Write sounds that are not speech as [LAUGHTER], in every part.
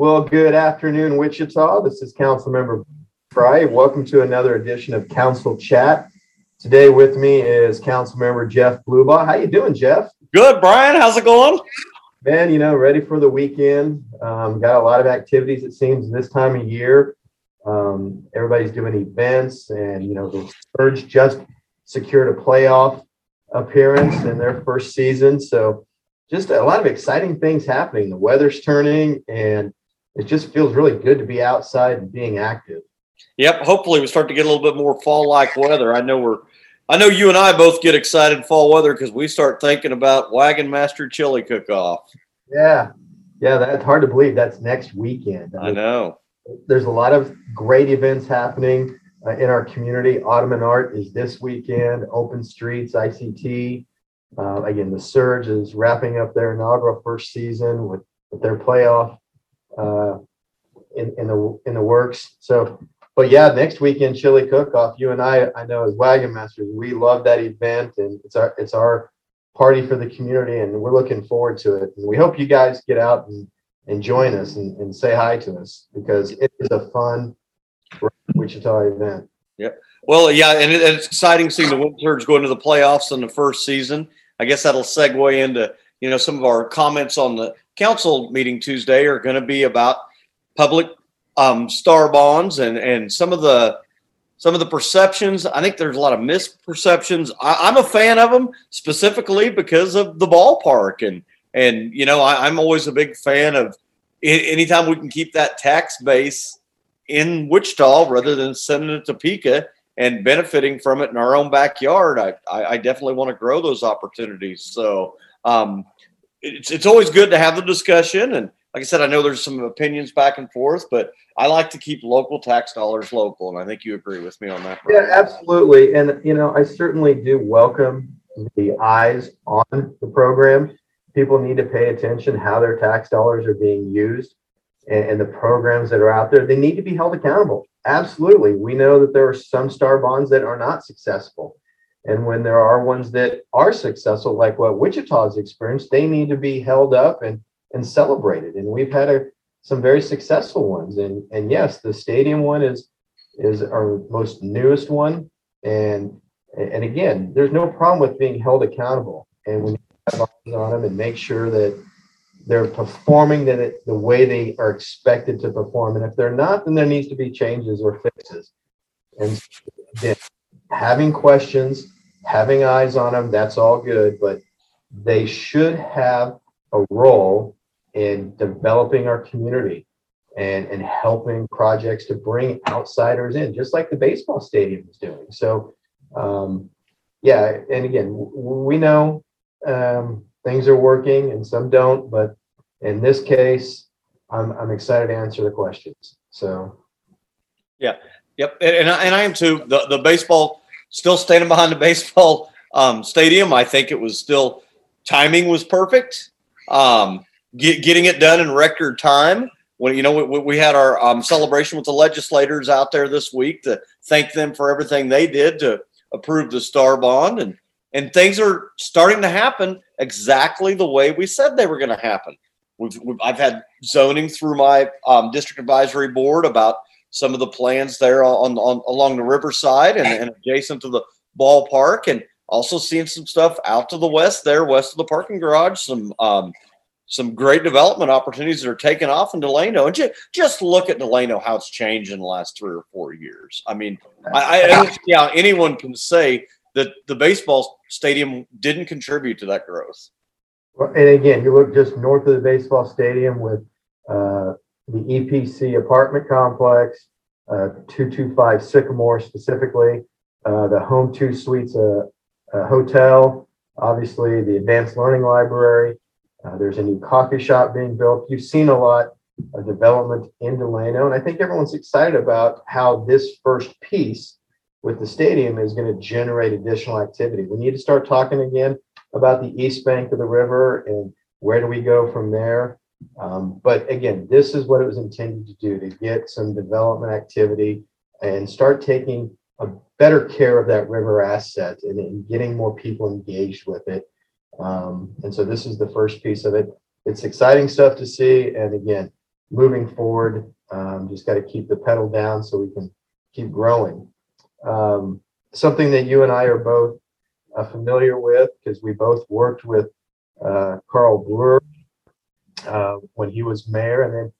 Well, good afternoon, Wichita. This is Councilmember Frye. Welcome to another edition of Council Chat. Today with me is Councilmember Jeff Blubaugh. How you doing, Jeff? Good, Bryan. How's it going? Man, you know, ready for the weekend. Um, got a lot of activities, it seems, this time of year. Um, everybody's doing events, and you know, the Surge just secured a playoff appearance in their first season. So, just a lot of exciting things happening. The weather's turning, and it just feels really good to be outside and being active. Yep. Hopefully, we start to get a little bit more fall-like weather. I know we're, I know you and I both get excited fall weather because we start thinking about Wagon Master Chili Cook-Off. Yeah, yeah, that's hard to believe. That's next weekend. I know. There's a lot of great events happening uh, in our community. Ottoman Art is this weekend. Open Streets, ICT. Uh, again, the Surge is wrapping up their inaugural first season with, with their playoff uh, in, in the in the works. So, but yeah, next weekend chili cook off. You and I, I know as wagon masters, we love that event, and it's our it's our party for the community, and we're looking forward to it. And we hope you guys get out and, and join us and, and say hi to us because it is a fun Wichita event. Yep. Well, yeah, and it, it's exciting seeing the Wind Surge go into the playoffs in the first season. I guess that'll segue into you know some of our comments on the council meeting Tuesday are going to be about public um, star bonds and and some of the some of the perceptions. I think there's a lot of misperceptions. I, am a fan of them specifically because of the ballpark and and you know I, I'm always a big fan of anytime we can keep that tax base in Wichita rather than sending it to Topeka and benefiting from it in our own backyard. I, I, I definitely want to grow those opportunities. So um, it's, it's always good to have the discussion. And like I said, I know there's some opinions back and forth, but I like to keep local tax dollars local. And I think you agree with me on that. Yeah, absolutely. And, you know, I certainly do welcome the eyes on the program. People need to pay attention how their tax dollars are being used and, and the programs that are out there. They need to be held accountable. Absolutely. We know that there are some star bonds that are not successful. And when there are ones that are successful, like what Wichita's experienced, they need to be held up and, and celebrated. And we've had a, some very successful ones. And, and yes, the stadium one is, is our most newest one. And, and again, there's no problem with being held accountable. And we have on them and make sure that they're performing the, the way they are expected to perform. And if they're not, then there needs to be changes or fixes. And then having questions, having eyes on them, that's all good, but they should have a role in developing our community and, and helping projects to bring outsiders in, just like the baseball stadium is doing. So, um, yeah, and again, we know um, things are working and some don't, but in this case, I'm, I'm excited to answer the questions. So, yeah, yep, and, and I, am too. The the baseball still standing behind the [LAUGHS] baseball um, stadium. I think it was still timing was perfect. Um, get, getting it done in record time. When you know we, we had our um, celebration with the legislators out there this week to thank them for everything they did to approve the star bond and and things are starting to happen exactly the way we said they were going to happen. We've, we've, I've had zoning through my um, district advisory board about some of the plans there on, on along the riverside and, and adjacent to the ballpark, and also seeing some stuff out to the west there, west of the parking garage. Some um, some great development opportunities that are taking off in Delano. And just, just look at Delano, how it's changed in the last three or four years. I mean, I, I don't [LAUGHS] see how anyone can say that the baseball stadium didn't contribute to that growth. And again, you look just north of the baseball stadium with uh, the EPC apartment complex, uh, 225 Sycamore specifically, uh, the Home Two Suites uh, uh, Hotel, obviously the Advanced Learning Library. Uh, there's a new coffee shop being built. You've seen a lot of development in Delano, and I think everyone's excited about how this first piece with the stadium is going to generate additional activity. We need to start talking again about the east bank of the river and where do we go from there. Um, but again, this is what it was intended to do to get some development activity and start taking a better care of that river asset and, and getting more people engaged with it. Um, and so this is the first piece of it. It's exciting stuff to see. And again, moving forward. Um, just got to keep the pedal down so we can keep growing. Um, something that you and I are both uh, familiar with because we both worked with uh, Carl Brewer uh, when he was mayor, and then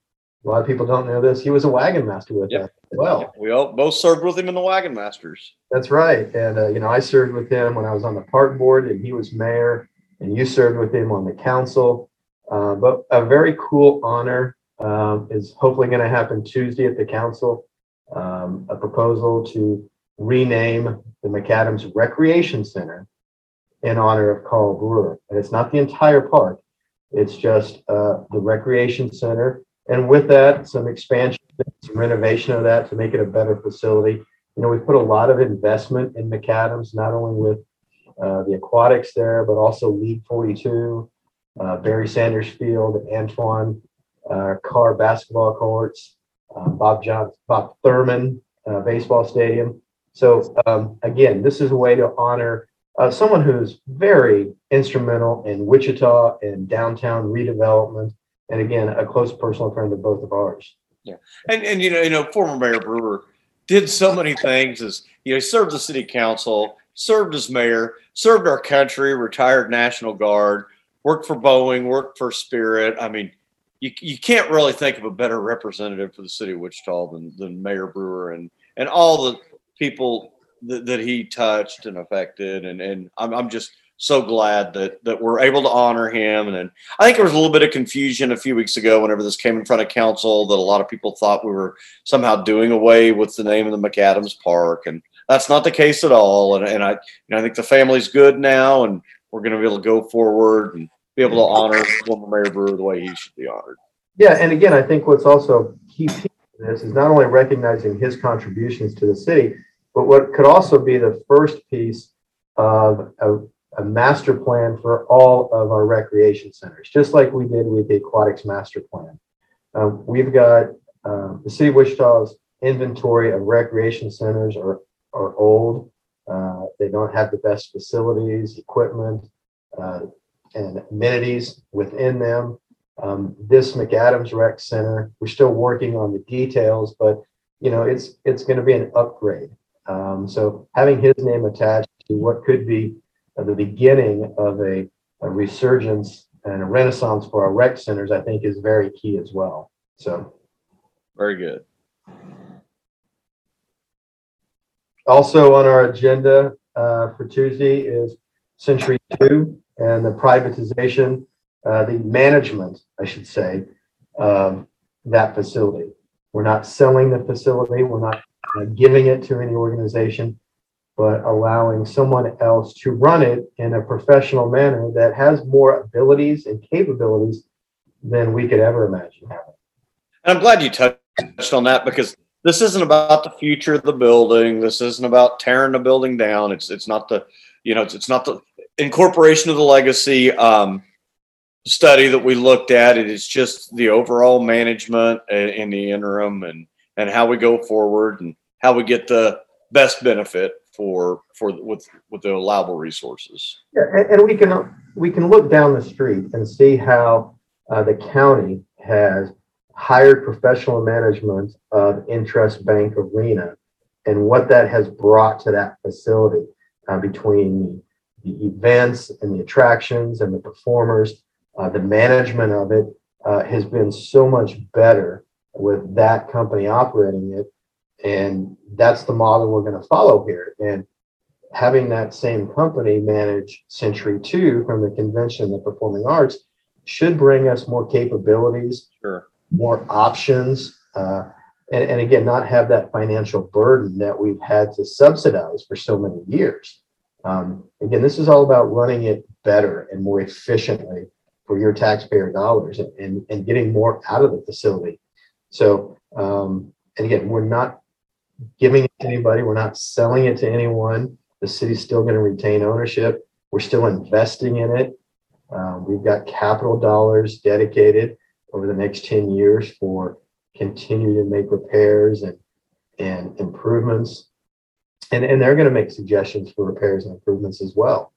a lot of people don't know this. He was a wagon master with Yep. us as well. We all both served with him in the Wagon Masters. That's right. And, uh, you know, I served with him when I was on the park board and he was mayor and you served with him on the council. Uh, but a very cool honor um, is hopefully going to happen Tuesday at the council. Um, a proposal to rename the McAdams Recreation Center in honor of Carl Brewer. And it's not the entire park. It's just uh, the recreation center. And with that, some expansion, some renovation of that to make it a better facility you know, we put a lot of investment in McAdams, not only with uh, the aquatics there, but also League 42, uh, Barry Sanders Field, Antoine uh, Carr basketball courts, uh, Bob John, Bob Thurman uh, baseball stadium. So um, again, this is a way to honor uh, someone who's very instrumental in Wichita and downtown redevelopment, and again, a close personal friend of both of ours. Yeah, and and you know, you know, former Mayor Brewer did so many things as you know, he served the city council, served as mayor, served our country, retired National Guard, worked for Boeing, worked for Spirit. I mean, you, you can't really think of a better representative for the city of Wichita than, than Mayor Brewer and, and all the people that, that he touched and affected. And, and I'm, I'm just so glad that, that we're able to honor him. And then I think there was a little bit of confusion a few weeks ago whenever this came in front of council that a lot of people thought we were somehow doing away with the name of the McAdams Park. And that's not the case at all. And, and I, you know, I think the family's good now and we're going to be able to go forward and be able to honor former Mayor Brewer the way he should be honored. Yeah, and again, I think what's also key of this is not only recognizing his contributions to the city, but what could also be the first piece of a, a master plan for all of our recreation centers, just like we did with the aquatics master plan. Um, we've got uh, the city of Wichita's inventory of recreation centers are are old. Uh, they don't have the best facilities, equipment, uh, and amenities within them. Um, this McAdams Rec Center, we're still working on the details, but you know, it's it's going to be an upgrade. Um, so having his name attached to what could be the beginning of a, a resurgence and a renaissance for our rec centers, I think, is very key as well. So Very good. also on our agenda uh, for Tuesday is Century Two and the privatization, uh, the management, I should say, of that facility. We're not selling the facility. We're not uh, giving it to any organization, but allowing someone else to run it in a professional manner that has more abilities and capabilities than we could ever imagine having. And I'm glad you touched on that because this isn't about the future of the building. This isn't about tearing the building down. It's it's not the you know it's, it's not the incorporation of the legacy um, study that we looked at. It is just the overall management in, in the interim and and how we go forward and how we get the best benefit for for with with the allowable resources. Yeah, and, and we can we can look down the street and see how uh, the county has hired professional management of INTRUST Bank Arena and what that has brought to that facility uh, between the, events and the attractions and the performers. Uh, the management of it uh, has been so much better with that company operating it. And that's the model we're going to follow here. And having that same company manage Century 2 from the convention and the performing arts should bring us more capabilities Sure. more options, uh, and, and again, not have that financial burden that we've had to subsidize for so many years. Um, again, this is all about running it better and more efficiently for your taxpayer dollars and, and, and getting more out of the facility. So, um, and again, we're not giving it to anybody, we're not selling it to anyone. The city's still going to retain ownership. We're still investing in it. Um, we've got capital dollars dedicated over the next 10 years for continue to make repairs and and improvements and and they're going to make suggestions for repairs and improvements as well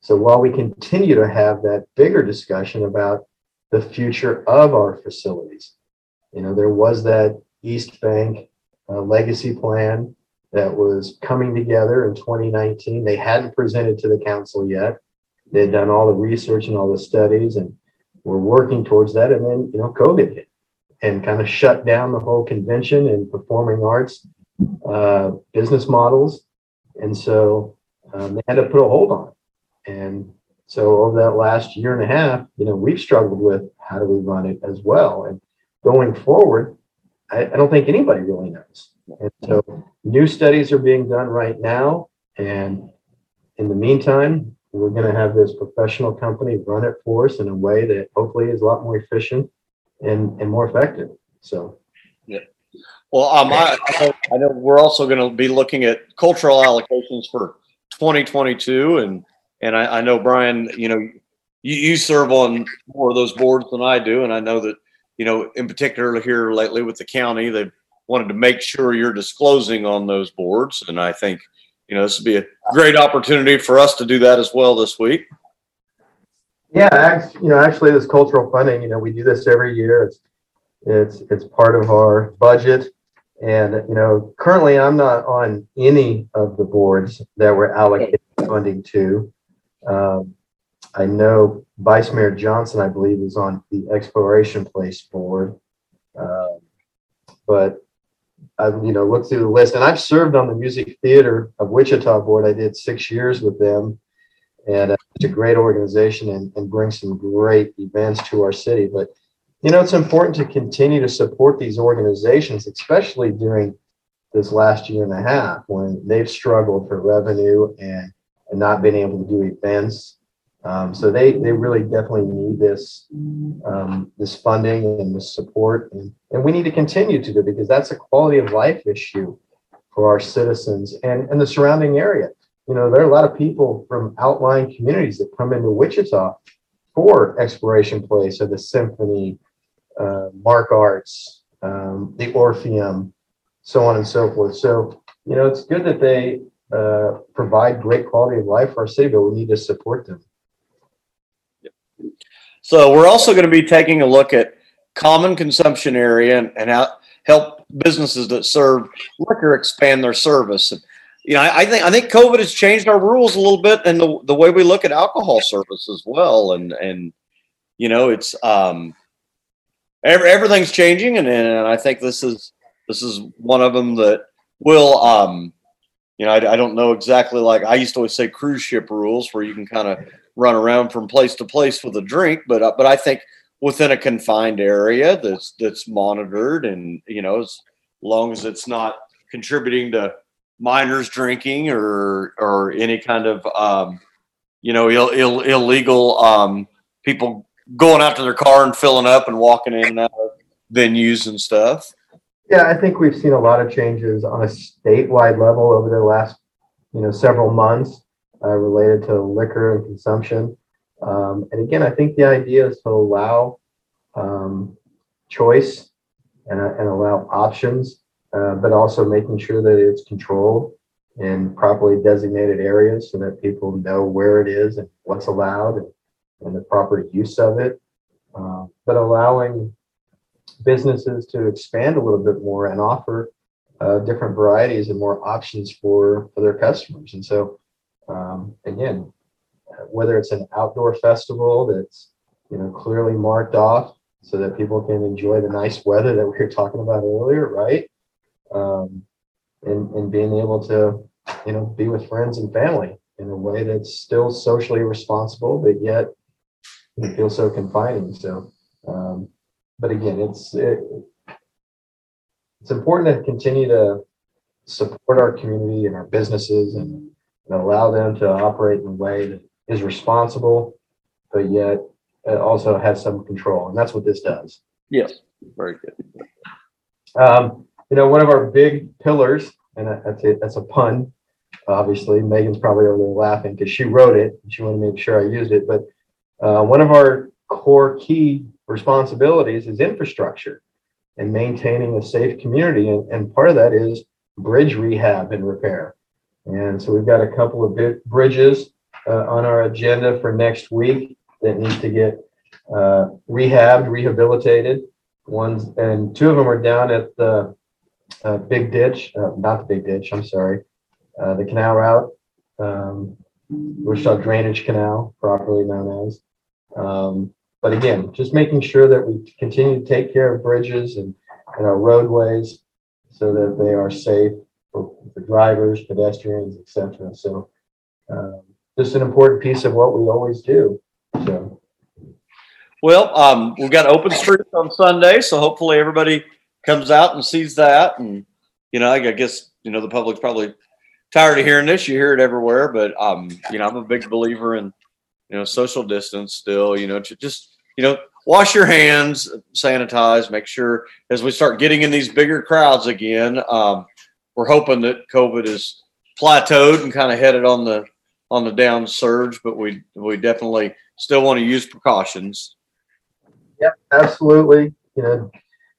so while we continue to have that bigger discussion about the future of our facilities You know, there was that East Bank uh, legacy plan that was coming together in 2019. They hadn't presented to the council yet. They'd done all the research and all the studies and were working towards that. And then, you know, COVID hit and kind of shut down the whole convention and performing arts uh, business models. And so um, they had to put a hold on it. And so over that last year and a half, you know, we've struggled with how do we run it as well. And going forward, I, I don't think anybody really knows. And so new studies are being done right now. And in the meantime, we're going to have this professional company run it for us in a way that hopefully is a lot more efficient and, and more effective. So, yeah. Well, um, I, I know, we're also going to be looking at cultural allocations for 2022, and and I, I know Bryan, you know, you, you serve on more of those boards than I do, and I know that you know, in particular here lately with the county, they've wanted to make sure you're disclosing on those boards, and I think you know this would be a great opportunity for us to do that as well this week. yeah, act- you know, actually, this cultural funding, you know, we do this every year. It's it's it's part of our budget. And you know, currently, I'm not on any of the boards that we're allocating funding to. Um, I know Vice Mayor Johnson, I believe, is on the Exploration Place Board. Um, But I've, you know, looked through the list and I've served on the Music Theater of Wichita Board. I did six years with them. And uh, it's a great organization and, and brings some great events to our city. But, you know, it's important to continue to support these organizations, especially during this last year and a half when they've struggled for revenue and, and not been able to do events. Um, so they, they really definitely need this, um, this funding and this support. And, and we need to continue to do because that's a quality of life issue for our citizens and, and the surrounding area. You know, there are a lot of people from outlying communities that come into Wichita for Exploration Place or the Symphony, uh, Mark Arts, um, the Orpheum, so on and so forth. So, you know, it's good that they uh, provide great quality of life for our city, but we need to support them. So we're also going to be taking a look at common consumption area and, and how help businesses that serve liquor expand their service. And, you know, I, I think I think COVID has changed our rules a little bit and the, the way we look at alcohol service as well. And and you know, it's um, every, everything's changing, and, and I think this is this is one of them that will um, you know, I, I don't know exactly like I used to always say cruise ship rules where you can kind of run around from place to place with a drink, but uh, but I think within a confined area that's that's monitored and you know as long as it's not contributing to minors drinking or or any kind of um, you know Ill, Ill, illegal um, people going out to their car and filling up and walking in and out of venues and stuff. Yeah, I think we've seen a lot of changes on a statewide level over the last, you know, several months uh, related to liquor and consumption. Um, and again, I think the idea is to allow um, choice and, uh, and allow options, uh, but also making sure that it's controlled in properly designated areas so that people know where it is and what's allowed and, and the proper use of it. Uh, but allowing businesses to expand a little bit more and offer uh, different varieties and more options for, for their customers. And so, um, again, whether it's an outdoor festival that's you know clearly marked off so that people can enjoy the nice weather that we were talking about earlier, right? Um, and and being able to you know be with friends and family in a way that's still socially responsible, but yet it feels so confining. So, um, but again, it's it, it's important to continue to support our community and our businesses and, and allow them to operate in a way that is responsible, but yet uh, also has some control. And that's what this does. Yes, very good. Um, you know, one of our big pillars, and that's it, that's a pun. Obviously, Megan's probably over there laughing because she wrote it and she wanted to make sure I used it. But uh, one of our core key responsibilities is infrastructure and maintaining a safe community. And, and part of that is bridge rehab and repair. And so we've got a couple of big bridges uh, on our agenda for next week that need to get uh, rehabbed, rehabilitated. ones, and two of them are down at the uh, Big Ditch, uh, not the Big Ditch, I'm sorry, uh, the canal route, um, Wichita Drainage Canal, properly known as. Um, but again, just making sure that we continue to take care of bridges and, and our roadways so that they are safe for, for drivers, pedestrians, etc. So, um, just an important piece of what we always do. So, Well, um, we've got open streets on Sunday, so hopefully everybody comes out and sees that. And you know, I guess you know the public's probably tired of hearing this. You hear it everywhere, but um, you know, I'm a big believer in you know social distance. Still, you know, just you know, wash your hands, sanitize, make sure as we start getting in these bigger crowds again. Um, we're hoping that COVID is plateaued and kind of headed on the on the down surge, but we we definitely still want to use precautions. Yep, absolutely. You know,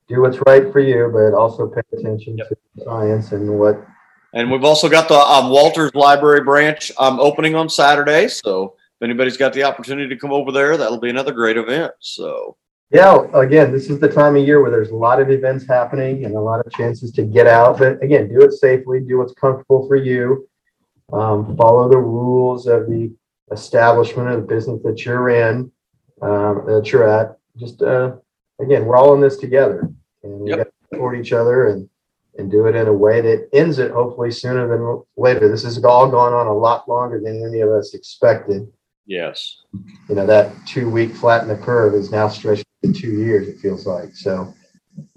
do what's right for you, but also pay attention Yep. to science and what. And we've also got the um, Walters Library branch um, opening on Saturday. So if anybody's got the opportunity to come over there, that'll be another great event. So Yeah, again, this is the time of year where there's a lot of events happening and a lot of chances to get out. But again, do it safely, do what's comfortable for you. Um, follow the rules of the establishment of the business that you're in, um, that you're at. Just uh, again, we're all in this together, and we Yep. got to support each other and and do it in a way that ends it hopefully sooner than later. This has all gone on a lot longer than any of us expected. yes, You know that two week flatten the curve is now stretched to two years. It feels like so.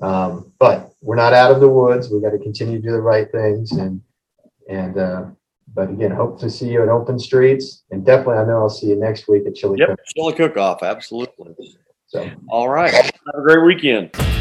Um, but we're not out of the woods. We got to continue to do the right things and and uh, but again, hope to see you at Open Streets and definitely I know I'll see you next week at Chili yep, Cook. chili cook off, absolutely. So All right, have a great weekend.